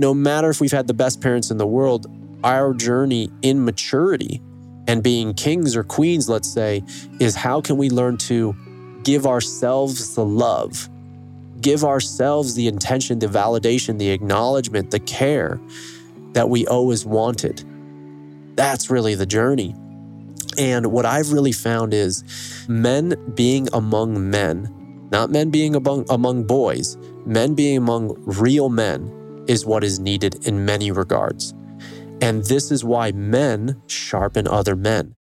no matter if we've had the best parents in the world, our journey in maturity and being kings or queens, let's say, is how can we learn to give ourselves the love, give ourselves the intention, the validation, the acknowledgement, the care that we always wanted. That's really the journey. And what I've really found is men being among men, not men being among, among boys, men being among real men is what is needed in many regards. And this is why men sharpen other men.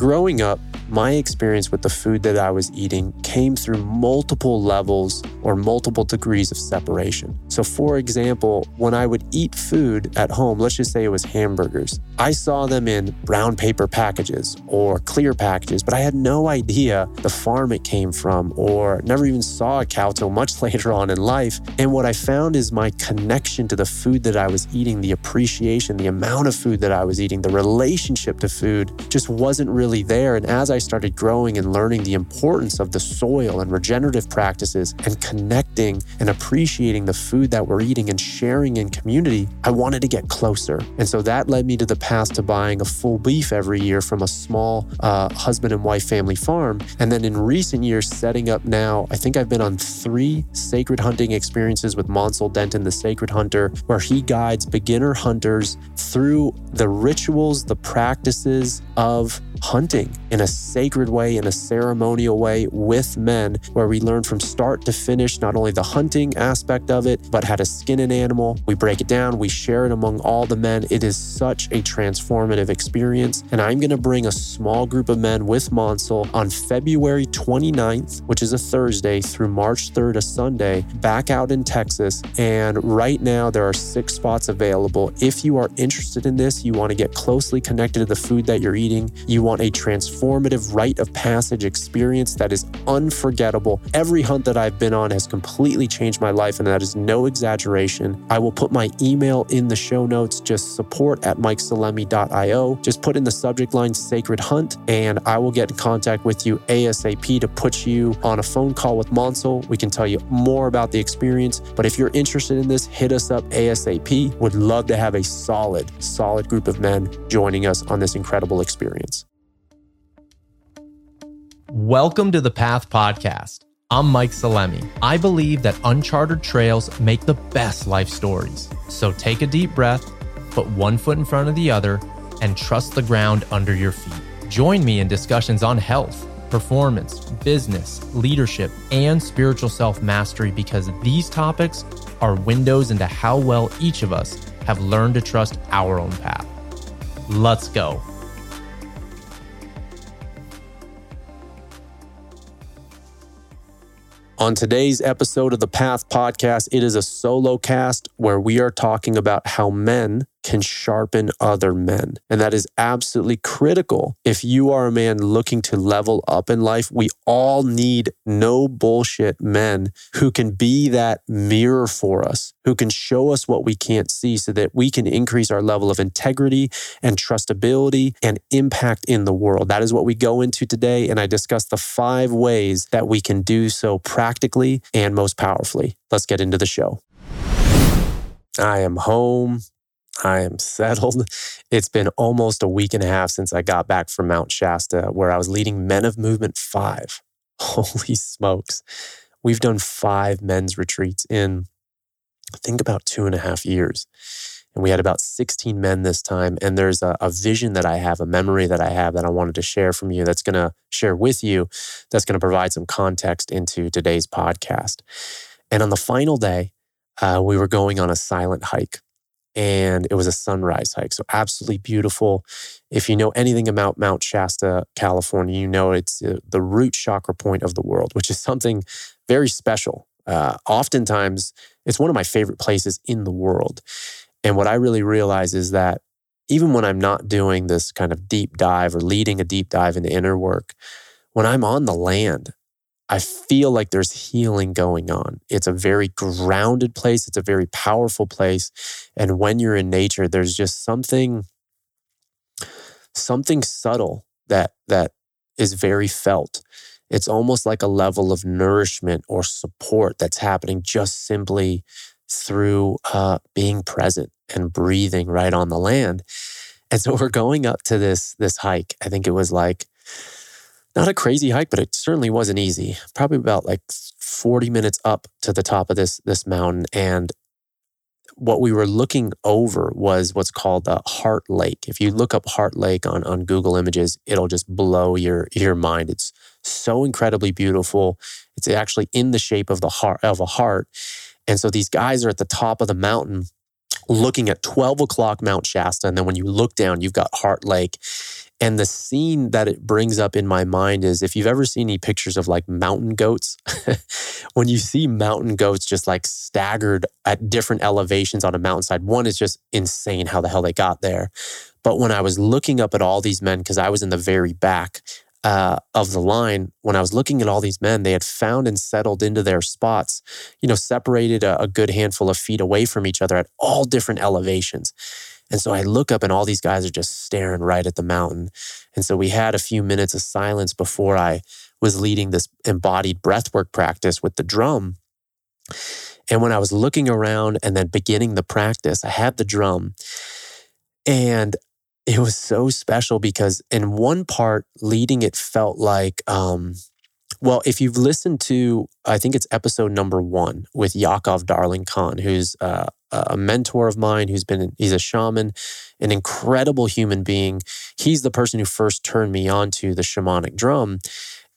Growing up, my experience with the food that I was eating came through multiple levels or multiple degrees of separation. So, for example, when I would eat food at home, let's just say it was hamburgers, I saw them in brown paper packages or clear packages, but I had no idea the farm it came from or never even saw a cow till much later on in life. And what I found is my connection to the food that I was eating, the appreciation, the amount of food that I was eating, the relationship to food just wasn't really there. And as I started growing and learning the importance of the soil and regenerative practices and connecting and appreciating the food that we're eating and sharing in community, I wanted to get closer. And so that led me to the path to buying a full beef every year from a small uh, husband and wife family farm. And then in recent years, setting up now, I think I've been on three sacred hunting experiences with Mansel Denton, the sacred hunter, where he guides beginner hunters through the rituals, the practices of hunting in a sacred way, in a ceremonial way with men, where we learn from start to finish not only the hunting aspect of it, but how to skin an animal. We break it down, we share it among all the men. It is such a transformative experience. And I'm going to bring a small group of men with Mansel on February 29th, which is a Thursday, through March 3rd, a Sunday, back out in Texas. And right now, there are six spots available. If you are interested in this, you want to get closely connected to the food that you're eating, you want a transformative rite of passage experience that is unforgettable. Every hunt that I've been on has completely changed my life, and that is no exaggeration. I will put my email in the show notes, just support at mikesalemi.io. Just put in the subject line Sacred Hunt, and I will get in contact with you ASAP to put you on a phone call with Mansel. We can tell you more about the experience. But if you're interested in this, hit us up ASAP. Would love to have a solid, solid group of men joining us on this incredible experience. Welcome to the Path Podcast. I'm Mike Salemi. I believe that uncharted trails make the best life stories. So take a deep breath, put one foot in front of the other, and trust the ground under your feet. Join me in discussions on health, performance, business, leadership, and spiritual self mastery because these topics are windows into how well each of us have learned to trust our own path. Let's go. On today's episode of the Path Podcast, it is a solo cast where we are talking about how men can sharpen other men. And that is absolutely critical. If you are a man looking to level up in life, we all need no bullshit men who can be that mirror for us, who can show us what we can't see so that we can increase our level of integrity and trustability and impact in the world. That is what we go into today. And I discuss the five ways that we can do so practically and most powerfully. Let's get into the show. I am home. I am settled. It's been almost a week and a half since I got back from Mount Shasta, where I was leading Men of Movement 5. Holy smokes. We've done five men's retreats in, I think, about two and a half years. And we had about 16 men this time. And there's a, a vision that I have, a memory that I have that I wanted to share from you that's going to share with you, that's going to provide some context into today's podcast. And on the final day, uh, we were going on a silent hike and it was a sunrise hike. So absolutely beautiful. If you know anything about Mount Shasta, California, you know it's uh, the root chakra point of the world, which is something very special. Uh, oftentimes, it's one of my favorite places in the world. And what I really realize is that even when I'm not doing this kind of deep dive or leading a deep dive into inner work, when I'm on the land, I feel like there's healing going on. It's a very grounded place, it's a very powerful place. And when you're in nature, there's just something something subtle that that is very felt. It's almost like a level of nourishment or support that's happening just simply through uh, being present and breathing right on the land. And so we're going up to this this hike. I think it was like not a crazy hike, but it certainly wasn't easy. Probably about like 40 minutes up to the top of this this mountain and what we were looking over was what's called the Heart Lake. If you look up Heart Lake on, on Google Images, it'll just blow your, your mind. It's so incredibly beautiful. It's actually in the shape of the heart of a heart. And so these guys are at the top of the mountain looking at 12 o'clock Mount Shasta. And then when you look down, you've got Heart Lake. And the scene that it brings up in my mind is if you've ever seen any pictures of like mountain goats, when you see mountain goats just like staggered at different elevations on a mountainside, one is just insane how the hell they got there. But when I was looking up at all these men, because I was in the very back uh, of the line, when I was looking at all these men, they had found and settled into their spots, you know, separated a, a good handful of feet away from each other at all different elevations. And so I look up and all these guys are just staring right at the mountain. And so we had a few minutes of silence before I was leading this embodied breathwork practice with the drum. And when I was looking around and then beginning the practice, I had the drum. And it was so special because in one part, leading it felt like, um, well, if you've listened to, I think it's episode number one with Ya'Acov Darling Khan, who's uh, a mentor of mine who's been, he's a shaman, an incredible human being. He's the person who first turned me on to the shamanic drum.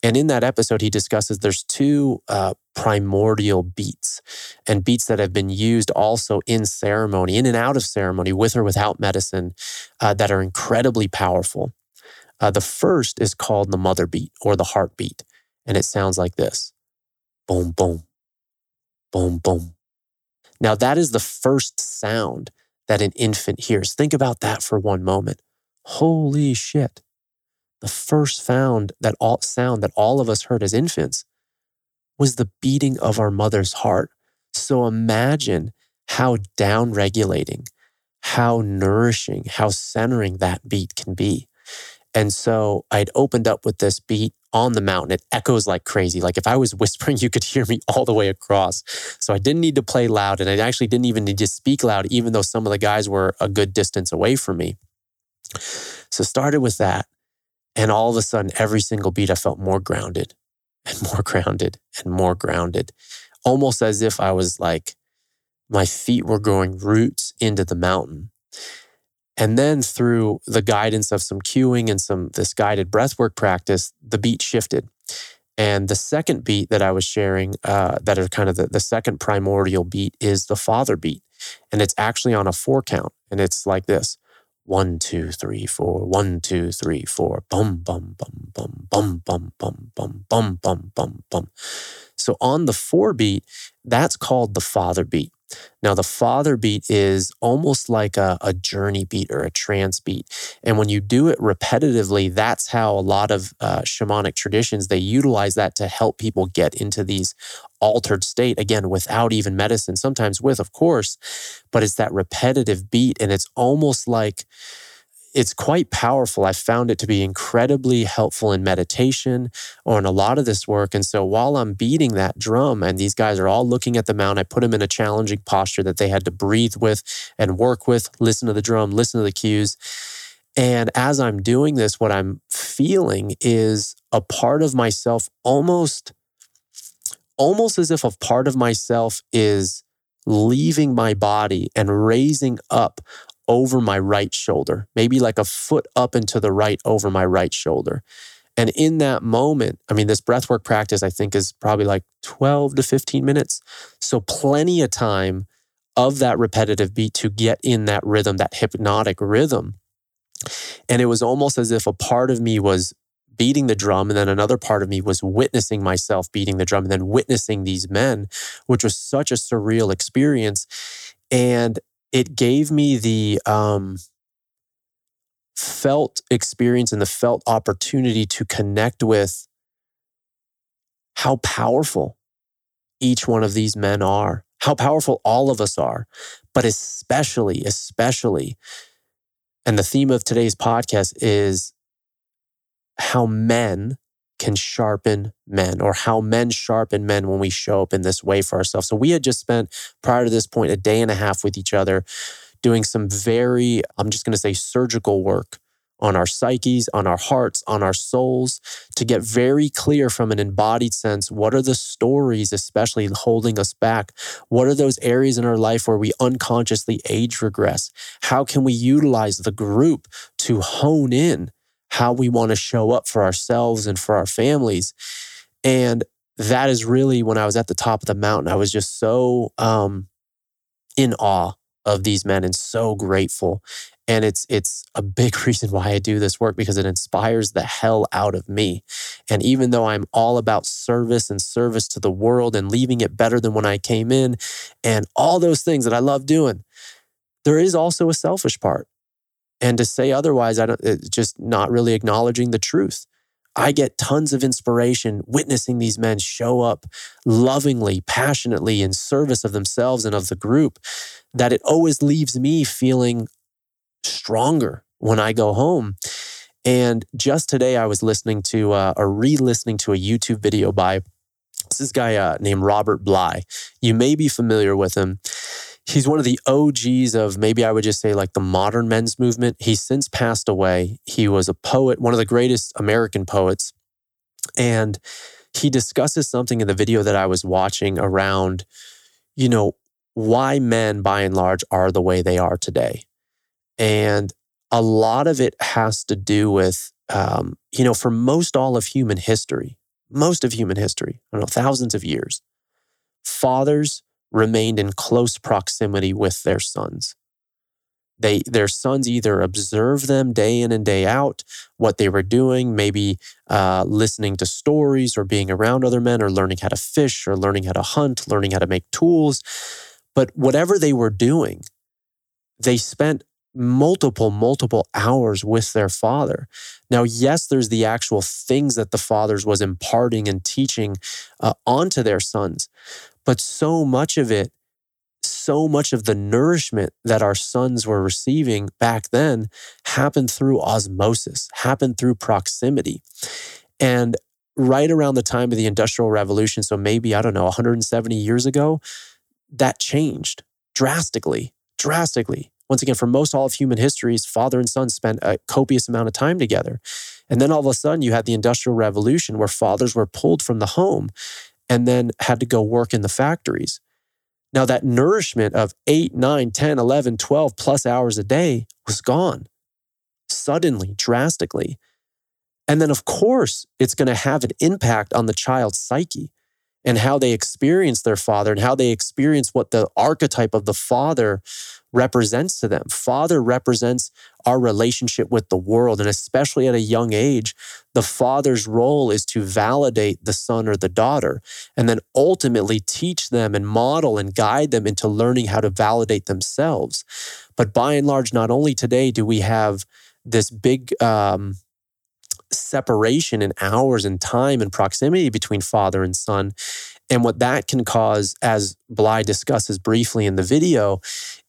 And in that episode, he discusses there's two uh, primordial beats and beats that have been used also in ceremony, in and out of ceremony, with or without medicine, uh, that are incredibly powerful. Uh, the first is called the mother beat or the heartbeat, and it sounds like this boom, boom, boom, boom. Now, that is the first sound that an infant hears. Think about that for one moment. Holy shit. The first sound that all sound that all of us heard as infants was the beating of our mother's heart. So imagine how down regulating, how nourishing, how centering that beat can be. And so I'd opened up with this beat on the mountain. It echoes like crazy. Like if I was whispering, you could hear me all the way across. So I didn't need to play loud and I actually didn't even need to speak loud, even though some of the guys were a good distance away from me. So started with that. And all of a sudden, every single beat, I felt more grounded and more grounded and more grounded, almost as if I was like, my feet were growing roots into the mountain. And then through the guidance of some cueing and some this guided breathwork practice, the beat shifted. And the second beat that I was sharing, uh, that are kind of the, the second primordial beat, is the father beat. And it's actually on a four count. And it's like this one, two, three, four, one, two, three, four, bum, bum, bum, bum, bum, bum, bum, bum, bum, bum, bum, bum. So on the four beat, that's called the father beat. Now, the father beat is almost like a, a, journey beat or a trance beat. And when you do it repetitively, that's how a lot of uh, shamanic traditions, they utilize that to help people get into these altered state, again, without even medicine, sometimes with, of course, but it's that repetitive beat. And it's almost like, it's quite powerful. I found it to be incredibly helpful in meditation or in a lot of this work. And so while I'm beating that drum and these guys are all looking at the mount, I put them in a challenging posture that they had to breathe with and work with, listen to the drum, listen to the cues. And as I'm doing this, what I'm feeling is a part of myself almost, almost as if a part of myself is leaving my body and raising up over my right shoulder, maybe like a foot up and to the right over my right shoulder. And in that moment, I mean, this breathwork practice, I think, is probably like 12 to 15 minutes. So, plenty of time of that repetitive beat to get in that rhythm, that hypnotic rhythm. And it was almost as if a part of me was beating the drum, and then another part of me was witnessing myself beating the drum, and then witnessing these men, which was such a surreal experience. And it gave me the um, felt experience and the felt opportunity to connect with how powerful each one of these men are, how powerful all of us are, but especially, especially, and the theme of today's podcast is how men can sharpen men or how men sharpen men when we show up in this way for ourselves. So we had just spent prior to this point a day and a half with each other doing some very, I'm just going to say surgical work on our psyches, on our hearts, on our souls, to get very clear from an embodied sense what are the stories, especially holding us back? What are those areas in our life where we unconsciously age regress? How can we utilize the group to hone in how we want to show up for ourselves and for our families? And that is really when I was at the top of the mountain, I was just so um, in awe of these men and so grateful and it's it's a big reason why I do this work because it inspires the hell out of me. And even though I'm all about service and service to the world and leaving it better than when I came in and all those things that I love doing, there is also a selfish part. And to say otherwise, I don't it's just not really acknowledging the truth. I get tons of inspiration witnessing these men show up lovingly, passionately in service of themselves and of the group that it always leaves me feeling stronger when I go home. And just today, I was listening to uh, or re-listening to a YouTube video by this guy uh, named Robert Bly. You may be familiar with him. He's one of the OGs of maybe I would just say like the modern men's movement. He's since passed away. He was a poet, one of the greatest American poets, and he discusses something in the video that I was watching around, you know, why men by and large are the way they are today. And a lot of it has to do with, um, you know, for most all of human history, most of human history, I don't know, thousands of years, fathers remained in close proximity with their sons. They, their sons either observed them day in and day out, what they were doing, maybe uh, listening to stories or being around other men or learning how to fish or learning how to hunt, learning how to make tools. But whatever they were doing, they spent multiple, multiple hours with their father. Now, yes, there's the actual things that the fathers was imparting and teaching uh, onto their sons, but so much of it, so much of the nourishment that our sons were receiving back then happened through osmosis, happened through proximity. And right around the time of the Industrial Revolution, so maybe, I don't know, 170 years ago, that changed drastically, drastically. Once again, for most all of human histories, father and son spent a copious amount of time together. And then all of a sudden, you had the Industrial Revolution where fathers were pulled from the home and then had to go work in the factories. Now, that nourishment of 8, 9, 10, 11, 12 plus hours a day was gone suddenly, drastically. And then, of course, it's going to have an impact on the child's psyche and how they experience their father and how they experience what the archetype of the father represents to them. Father represents our relationship with the world. And especially at a young age, the father's role is to validate the son or the daughter and then ultimately teach them and model and guide them into learning how to validate themselves. But by and large, not only today do we have this big, um, separation in hours and time and proximity between father and son. And what that can cause, as Bly discusses briefly in the video,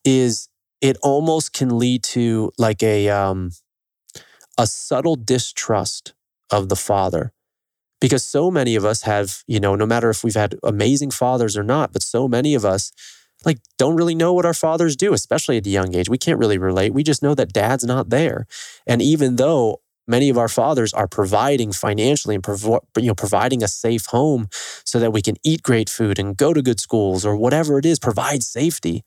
is it almost can lead to like a um, a subtle distrust of the father. Because so many of us have you know no matter if we've had amazing fathers or not but so many of us like don't really know what our fathers do especially at a young age. We can't really relate. We just know that dad's not there. And even though many of our fathers are providing financially and provo- you know providing a safe home so that we can eat great food and go to good schools or whatever it is provide safety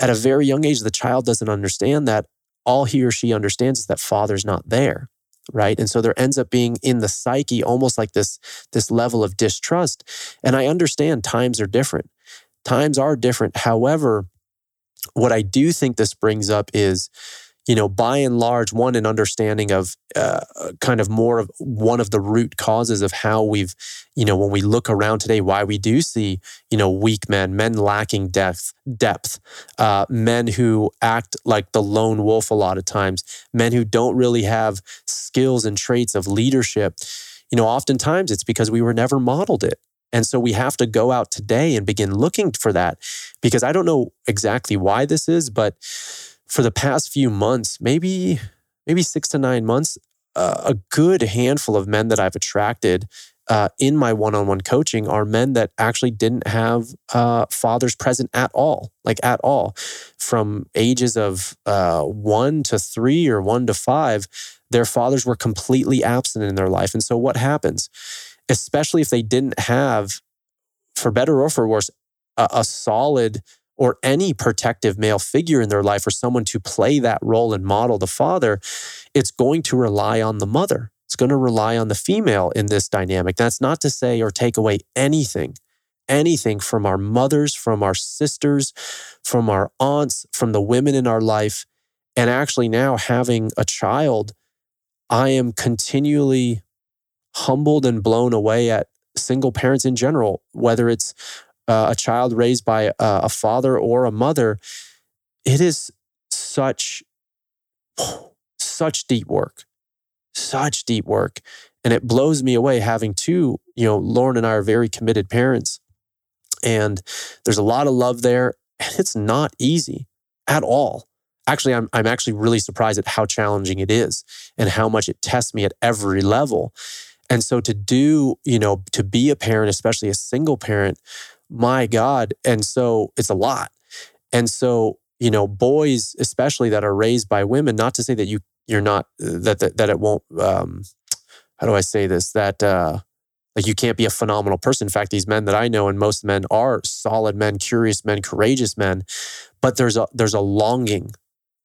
at a very young age, the child doesn't understand that. All he or she understands is that father's not there. Right. And so there ends up being in the psyche almost like this, this level of distrust. And I understand times are different. Times are different. However, what I do think this brings up is you know, by and large, one, an understanding of uh, kind of more of one of the root causes of how we've, you know, when we look around today, why we do see, you know, weak men, men lacking depth, depth, uh, men who act like the lone wolf a lot of times, men who don't really have skills and traits of leadership. You know, oftentimes it's because we were never modeled it. And so we have to go out today and begin looking for that because I don't know exactly why this is, but for the past few months, maybe maybe 6 to 9 months, a good handful of men that I've attracted uh, in my one-on-one coaching are men that actually didn't have uh, fathers present at all, like at all, from ages of uh, one to three or one to five. Their fathers were completely absent in their life, and so what happens, especially if they didn't have, for better or for worse, a, a solid or any protective male figure in their life or someone to play that role and model the father, it's going to rely on the mother. It's going to rely on the female in this dynamic. That's not to say or take away anything, anything from our mothers, from our sisters, from our aunts, from the women in our life. And actually, now having a child, I am continually humbled and blown away at single parents in general, whether it's uh, a child raised by a, a father or a mother, it is such, such deep work, such deep work. And it blows me away having two, you know, Lauren and I are very committed parents. And there's a lot of love there. And it's not easy at all. Actually, I'm, I'm actually really surprised at how challenging it is and how much it tests me at every level. And so to do, you know, to be a parent, especially a single parent, my God. And so it's a lot. And so, you know, boys, especially that are raised by women, not to say that you, you're not, that, that, that it won't, um, how do I say this? That, uh, like you can't be a phenomenal person. In fact, these men that I know and most men are solid men, curious men, courageous men, but there's a, there's a longing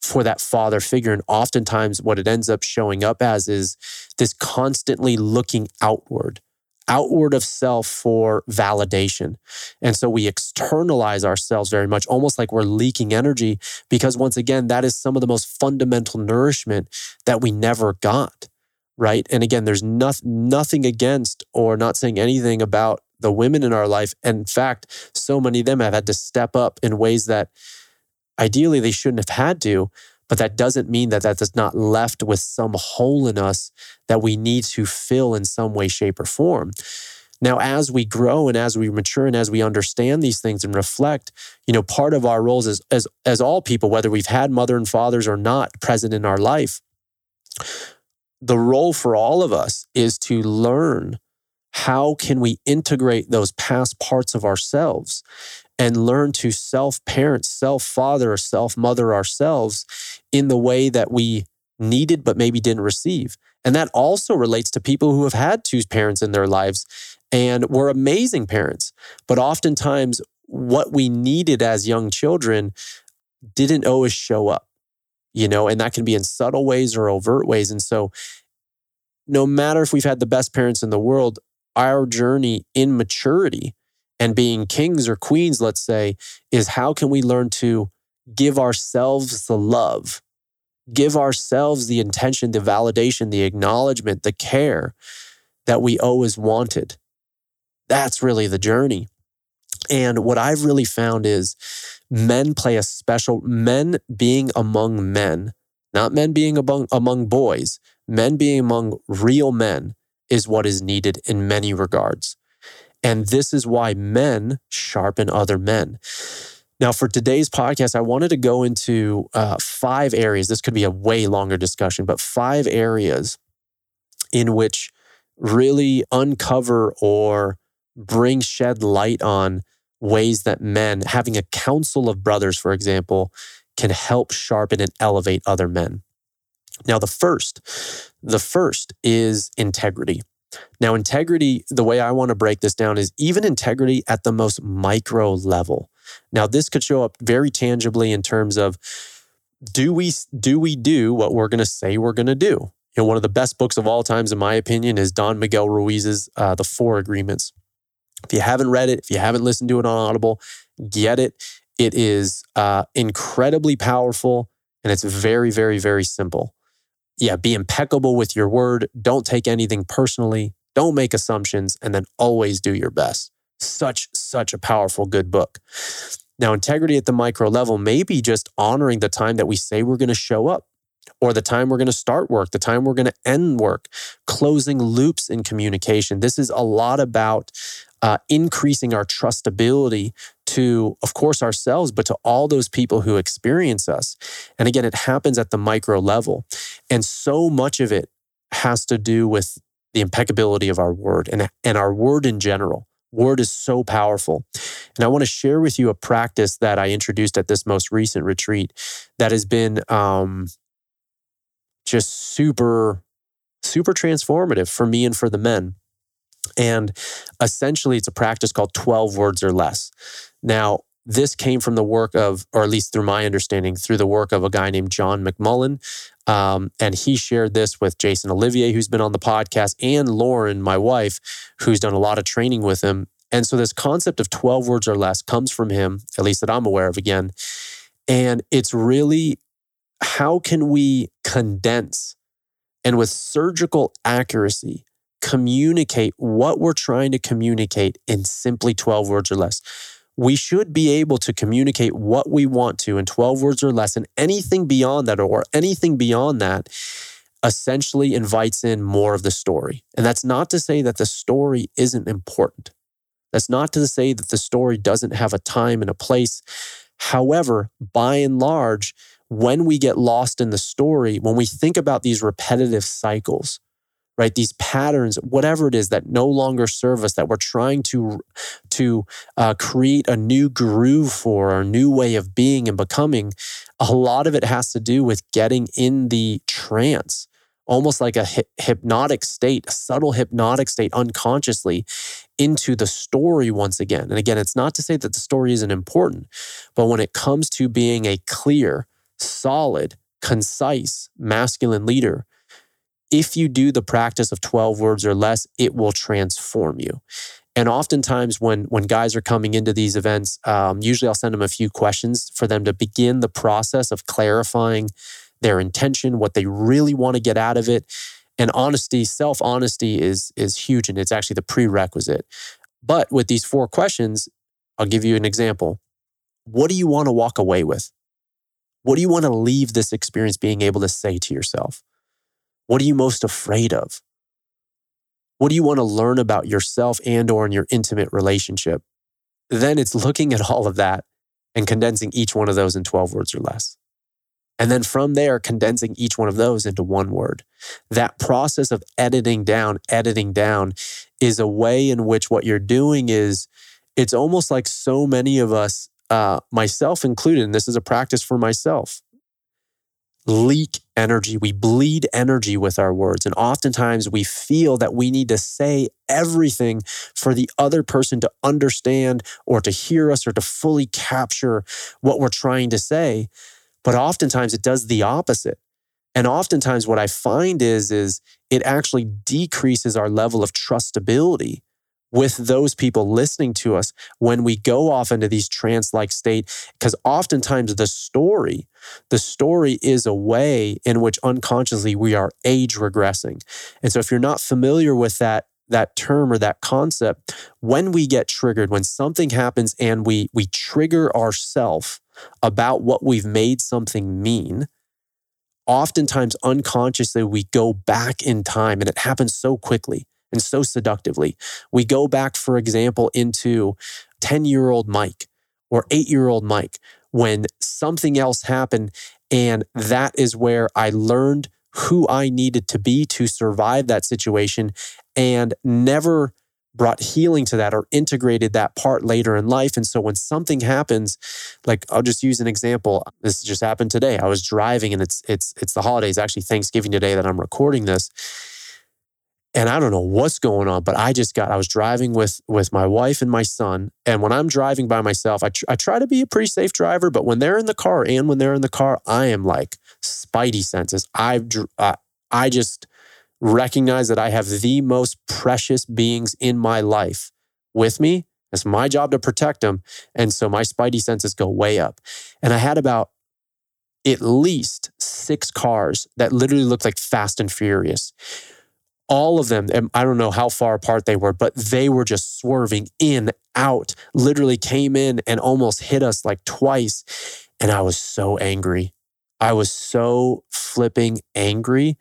for that father figure. And oftentimes what it ends up showing up as is this constantly looking outward outward of self for validation. And so we externalize ourselves very much, almost like we're leaking energy, because once again, that is some of the most fundamental nourishment that we never got. Right. And again, there's not, nothing against or not saying anything about the women in our life. And in fact, so many of them have had to step up in ways that ideally they shouldn't have had to. But that doesn't mean that that is not left with some hole in us that we need to fill in some way, shape, or form. Now, as we grow and as we mature and as we understand these things and reflect, you know, part of our roles as, as, as all people, whether we've had mother and fathers or not present in our life, the role for all of us is to learn how can we integrate those past parts of ourselves and learn to self parent, self father, self mother ourselves in the way that we needed but maybe didn't receive. And that also relates to people who have had two parents in their lives and were amazing parents. But oftentimes, what we needed as young children didn't always show up, you know, and that can be in subtle ways or overt ways. And so, no matter if we've had the best parents in the world, our journey in maturity and being kings or queens, let's say, is how can we learn to give ourselves the love, give ourselves the intention, the validation, the acknowledgement, the care that we always wanted. That's really the journey. And what I've really found is men play a special, men being among men, not men being among, among boys, men being among real men is what is needed in many regards. And this is why men sharpen other men. Now, for today's podcast, I wanted to go into uh, five areas. This could be a way longer discussion, but five areas in which really uncover or bring shed light on ways that men, having a council of brothers, for example, can help sharpen and elevate other men. Now, the first, the first is integrity. Now, integrity, the way I want to break this down is even integrity at the most micro level. Now, this could show up very tangibly in terms of do we do we do what we're going to say we're going to do? You know, one of the best books of all times, in my opinion, is Don Miguel Ruiz's uh, The Four Agreements. If you haven't read it, if you haven't listened to it on Audible, get it. It is uh, incredibly powerful and it's very, very, very simple yeah, be impeccable with your word. Don't take anything personally. Don't make assumptions and then always do your best. Such, such a powerful, good book. Now, integrity at the micro level may be just honoring the time that we say we're going to show up or the time we're going to start work, the time we're going to end work, closing loops in communication. This is a lot about uh, increasing our trustability to, of course, ourselves, but to all those people who experience us. And again, it happens at the micro level. And so much of it has to do with the impeccability of our word and, and our word in general. Word is so powerful. And I want to share with you a practice that I introduced at this most recent retreat that has been um, just super, super transformative for me and for the men. And essentially, it's a practice called 12 words or less. Now, this came from the work of, or at least through my understanding, through the work of a guy named John McMullen. Um, and he shared this with Jason Olivier, who's been on the podcast, and Lauren, my wife, who's done a lot of training with him. And so this concept of 12 words or less comes from him, at least that I'm aware of again. And it's really how can we condense and with surgical accuracy communicate what we're trying to communicate in simply 12 words or less? we should be able to communicate what we want to in 12 words or less. And anything beyond that, or anything beyond that, essentially invites in more of the story. And that's not to say that the story isn't important. That's not to say that the story doesn't have a time and a place. However, by and large, when we get lost in the story, when we think about these repetitive cycles, right? These patterns whatever it is that no longer serve us that we're trying to to uh, create a new groove for a new way of being and becoming a lot of it has to do with getting in the trance almost like a hypnotic state a subtle hypnotic state unconsciously into the story once again. And again it's not to say that the story isn't important but when it comes to being a clear solid concise masculine leader if you do the practice of 12 words or less, it will transform you. And oftentimes, when when guys are coming into these events, um, usually I'll send them a few questions for them to begin the process of clarifying their intention, what they really want to get out of it. And honesty, self honesty, is is huge, and it's actually the prerequisite. But with these four questions, I'll give you an example. What do you want to walk away with? What do you want to leave this experience being able to say to yourself? What are you most afraid of? What do you want to learn about yourself and or in your intimate relationship? Then it's looking at all of that and condensing each one of those in 12 words or less. And then from there, condensing each one of those into one word. That process of editing down, editing down is a way in which what you're doing is it's almost like so many of us, uh, myself included, and this is a practice for myself leak energy. We bleed energy with our words. And oftentimes we feel that we need to say everything for the other person to understand or to hear us or to fully capture what we're trying to say. But oftentimes it does the opposite. And oftentimes what I find is, is it actually decreases our level of trustability with those people listening to us when we go off into these trance like state because oftentimes the story the story is a way in which unconsciously we are age regressing. And so if you're not familiar with that that term or that concept when we get triggered when something happens and we we trigger ourself about what we've made something mean oftentimes unconsciously we go back in time and it happens so quickly and so seductively. We go back, for example, into 10 year old Mike or eight year old Mike when something else happened. And that is where I learned who I needed to be to survive that situation and never brought healing to that or integrated that part later in life. And so when something happens, like I'll just use an example. This just happened today. I was driving and it's it's it's the holidays, actually Thanksgiving today that I'm recording this and I don't know what's going on, but I just got, I was driving with, with my wife and my son. And when I'm driving by myself, I, tr- I try to be a pretty safe driver, but when they're in the car and when they're in the car, I am like spidey senses. I've, uh, I just recognize that I have the most precious beings in my life with me. It's my job to protect them. And so my spidey senses go way up. And I had about at least six cars that literally looked like Fast and Furious all of them, I don't know how far apart they were, but they were just swerving in, out, literally came in and almost hit us like twice. And I was so angry. I was so flipping angry.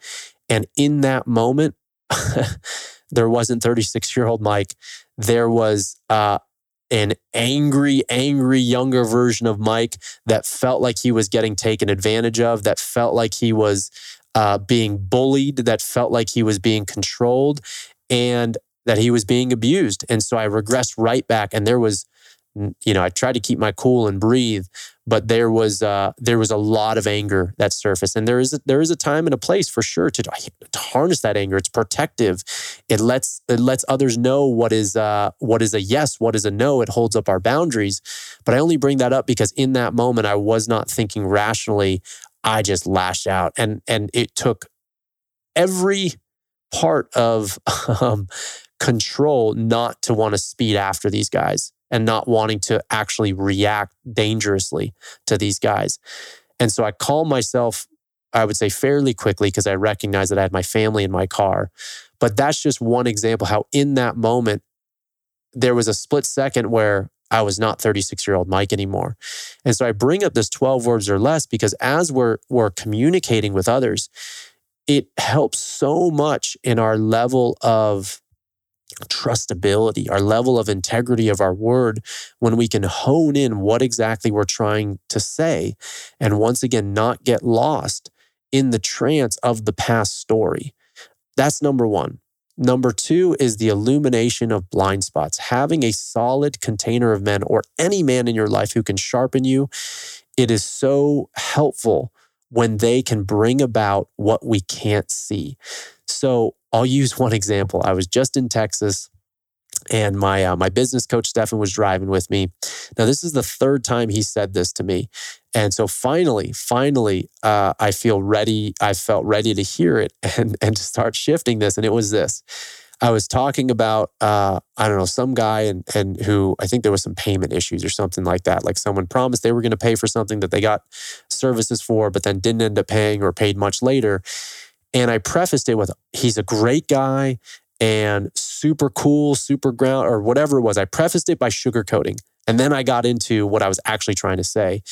And in that moment, there wasn't 36 year old Mike. There was uh, an angry, angry younger version of Mike that felt like he was getting taken advantage of, that felt like he was uh, being bullied, that felt like he was being controlled, and that he was being abused. And so I regressed right back. And there was, you know, I tried to keep my cool and breathe, but there was uh, there was a lot of anger that surfaced. And there is a, there is a time and a place for sure to, to harness that anger. It's protective. It lets it lets others know what is uh, what is a yes, what is a no. It holds up our boundaries. But I only bring that up because in that moment I was not thinking rationally. I just lashed out, and and it took every part of um, control not to want to speed after these guys and not wanting to actually react dangerously to these guys. And so I calmed myself, I would say fairly quickly because I recognized that I had my family in my car. But that's just one example how in that moment, there was a split second where I was not 36 year old Mike anymore. And so I bring up this 12 words or less because as we're, we're communicating with others, it helps so much in our level of trustability, our level of integrity of our word when we can hone in what exactly we're trying to say. And once again, not get lost in the trance of the past story. That's number one. Number two is the illumination of blind spots. Having a solid container of men or any man in your life who can sharpen you, it is so helpful when they can bring about what we can't see. So I'll use one example. I was just in Texas and my uh, my business coach Stefan was driving with me. Now this is the third time he said this to me, and so finally, finally, uh, I feel ready. I felt ready to hear it and and to start shifting this. And it was this: I was talking about uh, I don't know some guy and and who I think there was some payment issues or something like that. Like someone promised they were going to pay for something that they got services for, but then didn't end up paying or paid much later. And I prefaced it with he's a great guy and super cool, super ground or whatever it was. I prefaced it by sugarcoating, and then I got into what I was actually trying to say.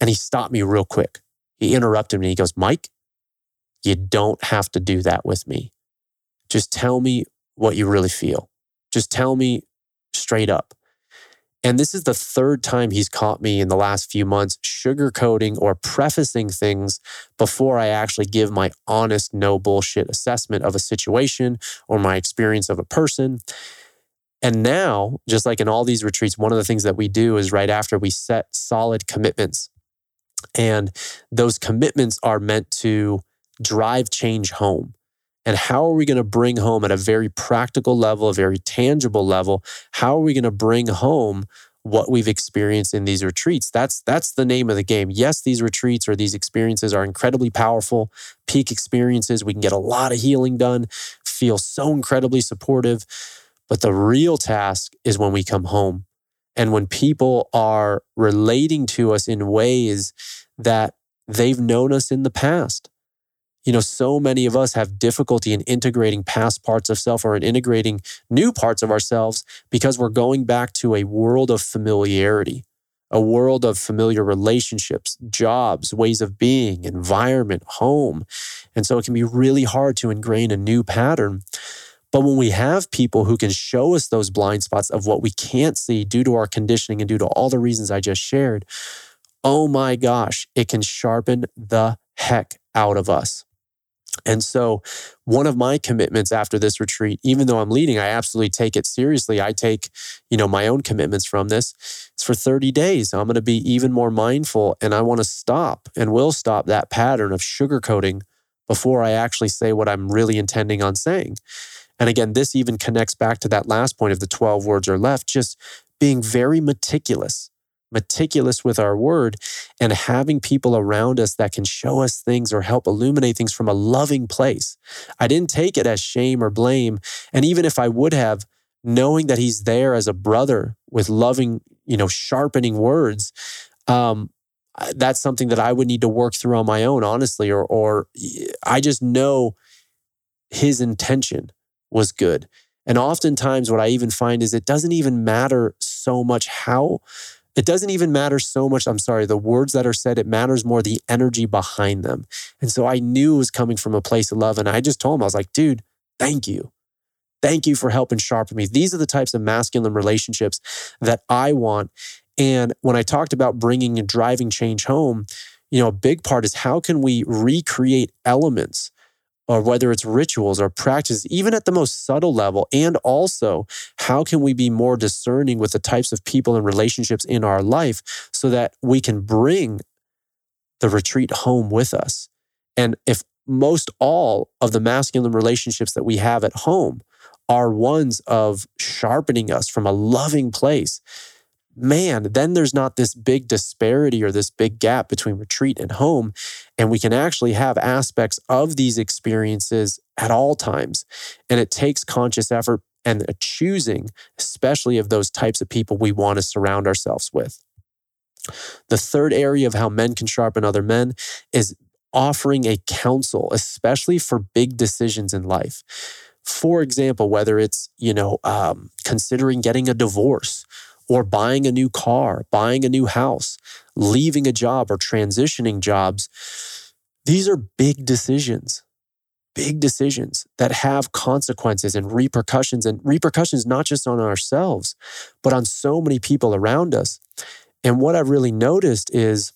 And he stopped me real quick. He interrupted me. He goes, Mike, you don't have to do that with me. Just tell me what you really feel. Just tell me straight up. And this is the third time he's caught me in the last few months sugarcoating or prefacing things before I actually give my honest, no bullshit assessment of a situation or my experience of a person. And now, just like in all these retreats, one of the things that we do is right after we set solid commitments. And those commitments are meant to drive change home. And how are we going to bring home at a very practical level, a very tangible level? How are we going to bring home what we've experienced in these retreats? That's that's the name of the game. Yes, these retreats or these experiences are incredibly powerful, peak experiences. We can get a lot of healing done, feel so incredibly supportive. But the real task is when we come home and when people are relating to us in ways that they've known us in the past you know, so many of us have difficulty in integrating past parts of self or in integrating new parts of ourselves because we're going back to a world of familiarity, a world of familiar relationships, jobs, ways of being, environment, home. And so it can be really hard to ingrain a new pattern. But when we have people who can show us those blind spots of what we can't see due to our conditioning and due to all the reasons I just shared, oh my gosh, it can sharpen the heck out of us. And so, one of my commitments after this retreat, even though I'm leading, I absolutely take it seriously. I take, you know, my own commitments from this. It's for 30 days. I'm going to be even more mindful and I want to stop and will stop that pattern of sugarcoating before I actually say what I'm really intending on saying. And again, this even connects back to that last point of the 12 words or left, just being very meticulous meticulous with our word and having people around us that can show us things or help illuminate things from a loving place. I didn't take it as shame or blame. And even if I would have, knowing that he's there as a brother with loving, you know, sharpening words, um, that's something that I would need to work through on my own, honestly, or, or I just know his intention was good. And oftentimes, what I even find is it doesn't even matter so much how it doesn't even matter so much. I'm sorry, the words that are said, it matters more the energy behind them. And so I knew it was coming from a place of love. And I just told him, I was like, dude, thank you. Thank you for helping sharpen me. These are the types of masculine relationships that I want. And when I talked about bringing and driving change home, you know, a big part is how can we recreate elements or whether it's rituals or practices, even at the most subtle level. And also, how can we be more discerning with the types of people and relationships in our life so that we can bring the retreat home with us? And if most all of the masculine relationships that we have at home are ones of sharpening us from a loving place, man, then there's not this big disparity or this big gap between retreat and home. And we can actually have aspects of these experiences at all times. And it takes conscious effort and a choosing, especially of those types of people we want to surround ourselves with. The third area of how men can sharpen other men is offering a counsel, especially for big decisions in life. For example, whether it's, you know, um, considering getting a divorce or buying a new car, buying a new house, leaving a job or transitioning jobs. These are big decisions, big decisions that have consequences and repercussions, and repercussions not just on ourselves, but on so many people around us. And what I've really noticed is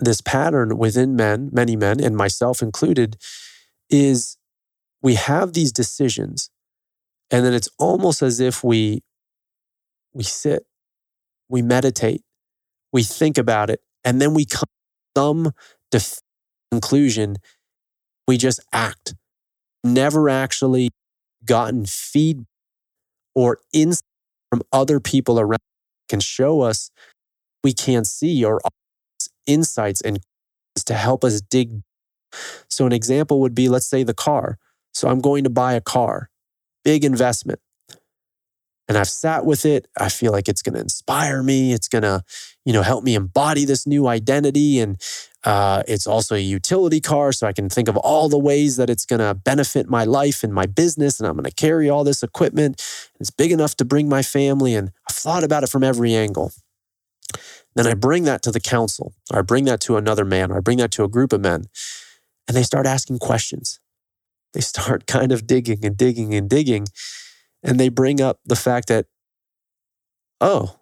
this pattern within men, many men, and myself included, is we have these decisions, and then it's almost as if we we sit, we meditate, we think about it, and then we come to some def- conclusion. We just act. Never actually gotten feedback or insight from other people around can show us we can't see or insights and to help us dig. So, an example would be let's say the car. So, I'm going to buy a car, big investment and I've sat with it. I feel like it's going to inspire me. It's going to, you know, help me embody this new identity. And uh, it's also a utility car. So I can think of all the ways that it's going to benefit my life and my business. And I'm going to carry all this equipment. It's big enough to bring my family. And I've thought about it from every angle. Then I bring that to the council, or I bring that to another man, or I bring that to a group of men. And they start asking questions. They start kind of digging and digging and digging. And they bring up the fact that, oh,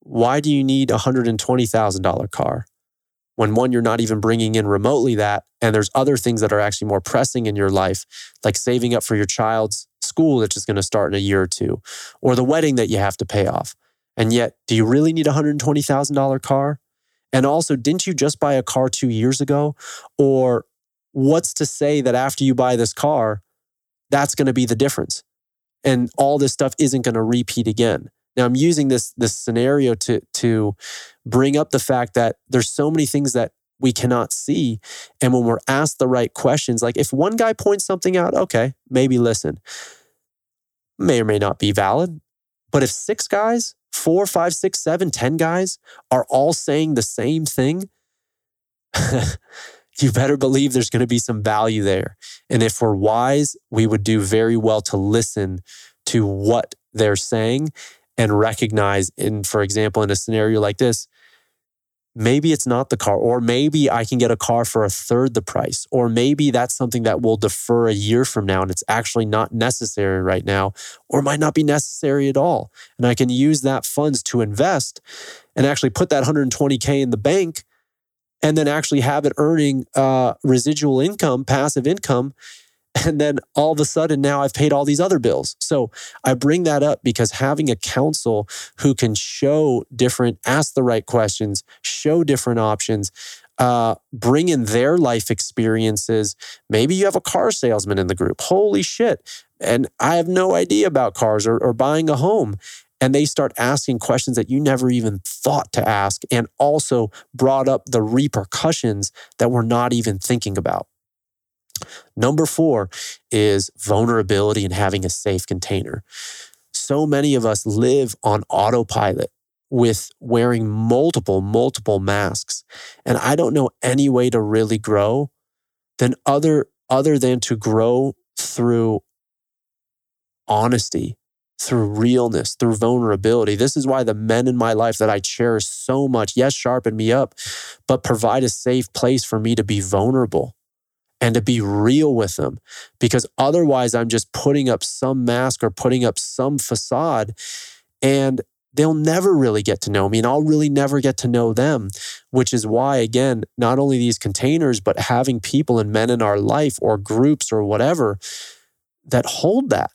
why do you need a $120,000 car? When one, you're not even bringing in remotely that. And there's other things that are actually more pressing in your life, like saving up for your child's school that's just going to start in a year or two, or the wedding that you have to pay off. And yet, do you really need a $120,000 car? And also, didn't you just buy a car two years ago? Or what's to say that after you buy this car, that's going to be the difference? And all this stuff isn't going to repeat again. Now I'm using this this scenario to to bring up the fact that there's so many things that we cannot see and when we're asked the right questions like if one guy points something out okay maybe listen may or may not be valid but if six guys four five six seven ten guys are all saying the same thing you better believe there's going to be some value there. And if we're wise, we would do very well to listen to what they're saying and recognize in for example in a scenario like this maybe it's not the car or maybe I can get a car for a third the price or maybe that's something that will defer a year from now and it's actually not necessary right now or might not be necessary at all and I can use that funds to invest and actually put that 120k in the bank and then actually have it earning uh, residual income, passive income. And then all of a sudden, now I've paid all these other bills. So I bring that up because having a counsel who can show different, ask the right questions, show different options, uh, bring in their life experiences. Maybe you have a car salesman in the group. Holy shit. And I have no idea about cars or, or buying a home and they start asking questions that you never even thought to ask and also brought up the repercussions that we're not even thinking about. Number four is vulnerability and having a safe container. So many of us live on autopilot with wearing multiple, multiple masks. And I don't know any way to really grow than other, other than to grow through honesty through realness, through vulnerability. This is why the men in my life that I cherish so much, yes, sharpen me up, but provide a safe place for me to be vulnerable and to be real with them. Because otherwise, I'm just putting up some mask or putting up some facade. And they'll never really get to know me and I'll really never get to know them, which is why, again, not only these containers, but having people and men in our life or groups or whatever that hold that,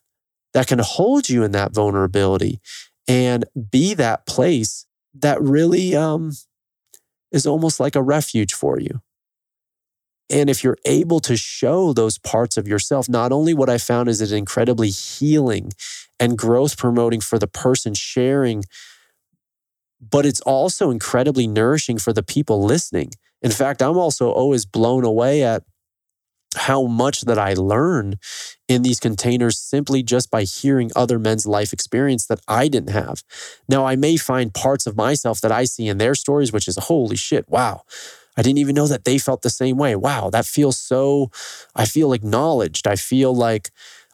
that can hold you in that vulnerability and be that place that really um, is almost like a refuge for you. And if you're able to show those parts of yourself, not only what I found is it incredibly healing and growth promoting for the person sharing, but it's also incredibly nourishing for the people listening. In fact, I'm also always blown away at how much that I learn in these containers simply just by hearing other men's life experience that I didn't have. Now, I may find parts of myself that I see in their stories, which is holy shit, wow. I didn't even know that they felt the same way. Wow, that feels so, I feel acknowledged. I feel like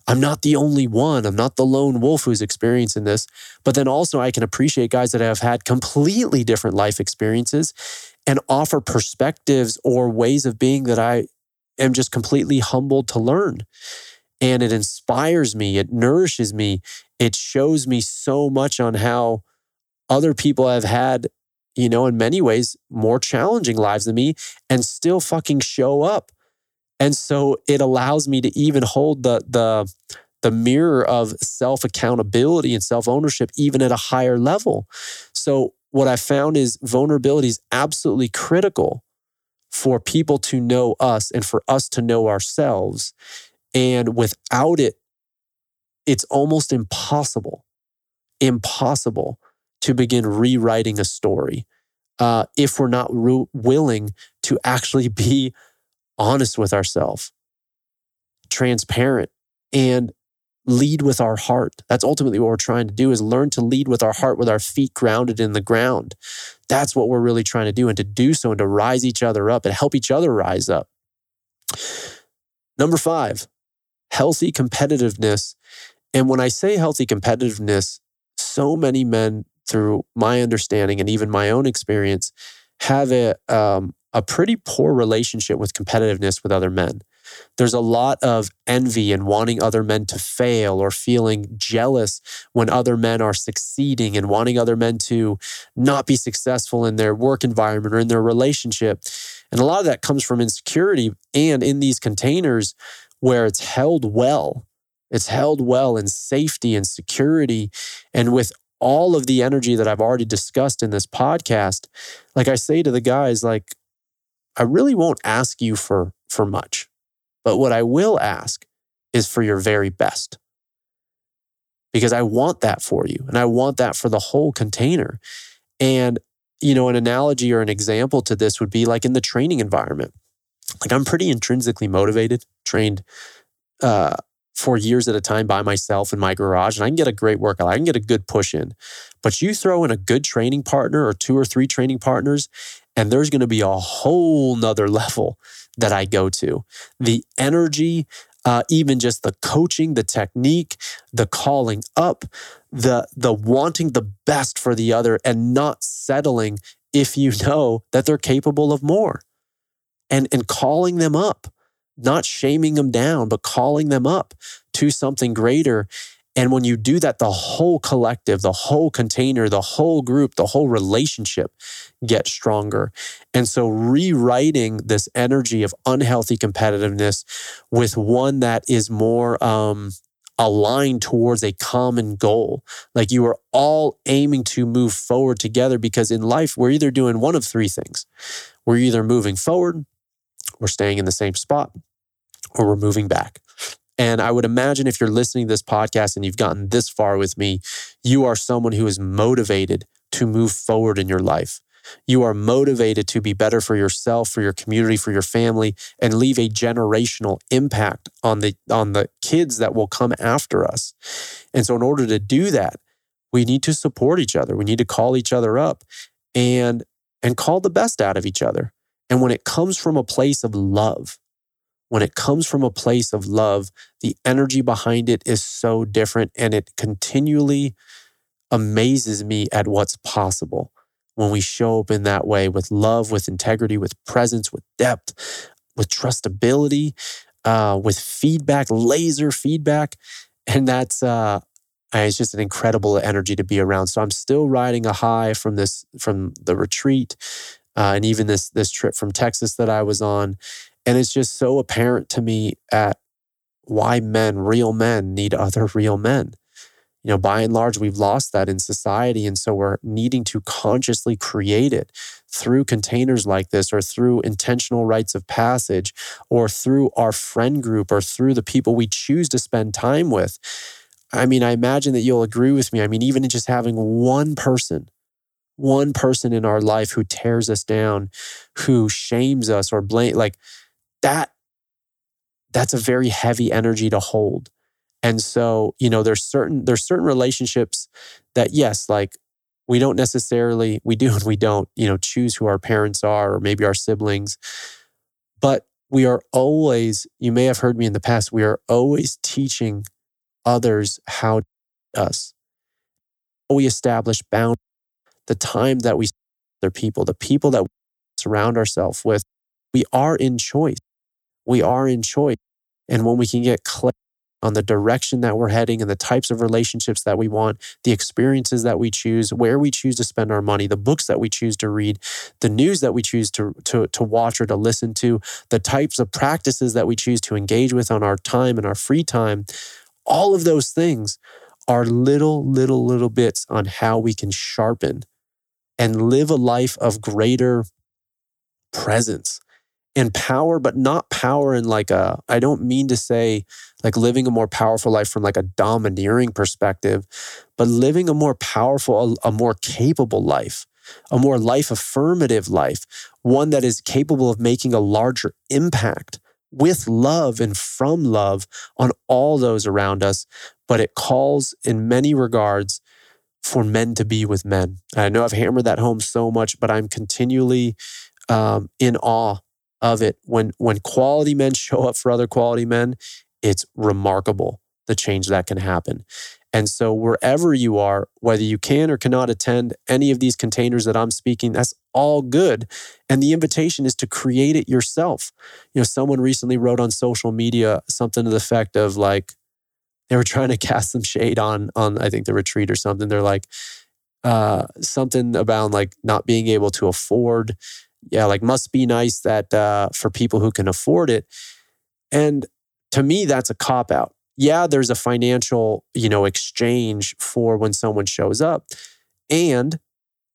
I'm not the only one. I'm not the lone wolf who's experiencing this. But then also, I can appreciate guys that have had completely different life experiences and offer perspectives or ways of being that I am just completely humbled to learn. And it inspires me, it nourishes me, it shows me so much on how other people have had, you know, in many ways, more challenging lives than me and still fucking show up. And so it allows me to even hold the, the, the mirror of self accountability and self ownership, even at a higher level. So, what I found is vulnerability is absolutely critical for people to know us and for us to know ourselves. And without it, it's almost impossible, impossible to begin rewriting a story uh, if we're not re- willing to actually be honest with ourselves, transparent, and lead with our heart. That's ultimately what we're trying to do is learn to lead with our heart with our feet grounded in the ground. That's what we're really trying to do and to do so and to rise each other up and help each other rise up. Number 5, healthy competitiveness. And when I say healthy competitiveness, so many men through my understanding and even my own experience have a um, a pretty poor relationship with competitiveness with other men. There's a lot of envy and wanting other men to fail or feeling jealous when other men are succeeding and wanting other men to not be successful in their work environment or in their relationship. And a lot of that comes from insecurity and in these containers where it's held well. It's held well in safety and security and with all of the energy that I've already discussed in this podcast. Like I say to the guys like I really won't ask you for for much. But what I will ask is for your very best. Because I want that for you and I want that for the whole container. And, you know, an analogy or an example to this would be like in the training environment. Like I'm pretty intrinsically motivated, trained uh, for years at a time by myself in my garage, and I can get a great workout. I can get a good push in. But you throw in a good training partner or two or three training partners, and there's going to be a whole nother level that I go to. The energy, uh, even just the coaching, the technique, the calling up, the the wanting the best for the other and not settling if you know that they're capable of more. And and calling them up, not shaming them down, but calling them up to something greater and when you do that, the whole collective, the whole container, the whole group, the whole relationship gets stronger. And so rewriting this energy of unhealthy competitiveness with one that is more um, aligned towards a common goal. Like you are all aiming to move forward together because in life, we're either doing one of three things. We're either moving forward, we're staying in the same spot, or we're moving back. And I would imagine if you're listening to this podcast and you've gotten this far with me, you are someone who is motivated to move forward in your life. You are motivated to be better for yourself, for your community, for your family, and leave a generational impact on the on the kids that will come after us. And so in order to do that, we need to support each other. We need to call each other up and and call the best out of each other. And when it comes from a place of love, when it comes from a place of love, the energy behind it is so different and it continually amazes me at what's possible when we show up in that way with love, with integrity, with presence, with depth, with trustability, uh, with feedback, laser feedback. And that's, uh, it's just an incredible energy to be around. So I'm still riding a high from this, from the retreat, uh, and even this this trip from Texas that I was on. And it's just so apparent to me at why men, real men, need other real men. You know, by and large, we've lost that in society. And so we're needing to consciously create it through containers like this, or through intentional rites of passage, or through our friend group, or through the people we choose to spend time with. I mean, I imagine that you'll agree with me. I mean, even just having one person, one person in our life who tears us down, who shames us or blame, like that, that's a very heavy energy to hold. And so, you know, there's certain there's certain relationships that yes, like we don't necessarily we do and we don't, you know, choose who our parents are or maybe our siblings. But we are always, you may have heard me in the past, we are always teaching others how us. We establish boundaries, the time that we other people, the people that we surround ourselves with, we are in choice. We are in choice. And when we can get clear on the direction that we're heading and the types of relationships that we want, the experiences that we choose, where we choose to spend our money, the books that we choose to read, the news that we choose to, to, to watch or to listen to, the types of practices that we choose to engage with on our time and our free time. All of those things are little, little, little bits on how we can sharpen and live a life of greater presence and power, but not power in like a, I don't mean to say like living a more powerful life from like a domineering perspective, but living a more powerful, a, a more capable life, a more life affirmative life, one that is capable of making a larger impact with love and from love on all those around us. But it calls in many regards for men to be with men. I know I've hammered that home so much, but I'm continually um, in awe of it. When when quality men show up for other quality men it's remarkable the change that can happen. And so wherever you are whether you can or cannot attend any of these containers that i'm speaking that's all good. And the invitation is to create it yourself. You know someone recently wrote on social media something to the effect of like they were trying to cast some shade on on i think the retreat or something. They're like uh something about like not being able to afford yeah, like must be nice that uh, for people who can afford it. And to me, that's a cop out. Yeah, there's a financial, you know, exchange for when someone shows up. And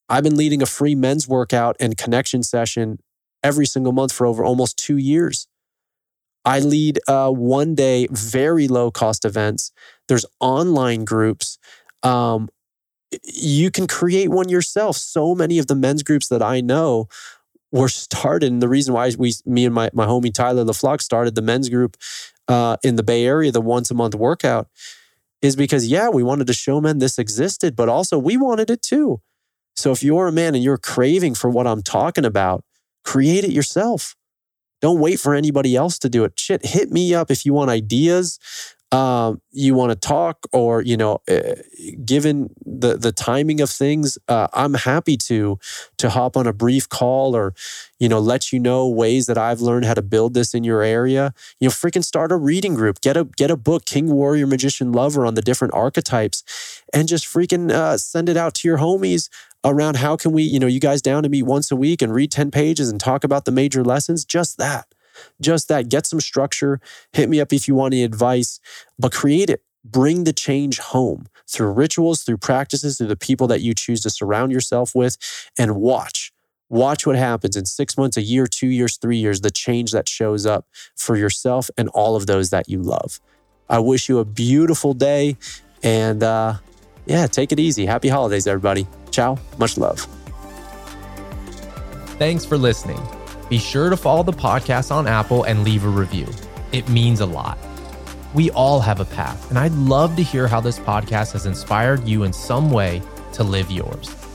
I've been leading a free men's workout and connection session every single month for over almost two years. I lead uh, one day, very low cost events. There's online groups. Um, you can create one yourself. So many of the men's groups that I know were started. And the reason why we, me and my, my homie Tyler LaFlock started the men's group uh, in the Bay Area, the once a month workout, is because, yeah, we wanted to show men this existed, but also we wanted it too. So if you're a man and you're craving for what I'm talking about, create it yourself. Don't wait for anybody else to do it. Shit, hit me up if you want ideas um, you want to talk or you know uh, given the the timing of things uh, i'm happy to to hop on a brief call or you know let you know ways that i've learned how to build this in your area. You know freaking start a reading group. Get a get a book king warrior magician lover on the different archetypes and just freaking uh, send it out to your homies around how can we you know you guys down to meet once a week and read 10 pages and talk about the major lessons? Just that just that. Get some structure. Hit me up if you want any advice, but create it. Bring the change home through rituals, through practices, through the people that you choose to surround yourself with, and watch. Watch what happens in six months, a year, two years, three years, the change that shows up for yourself and all of those that you love. I wish you a beautiful day and uh, yeah, take it easy. Happy holidays, everybody. Ciao. Much love. Thanks for listening. Be sure to follow the podcast on Apple and leave a review. It means a lot. We all have a path, and I'd love to hear how this podcast has inspired you in some way to live yours.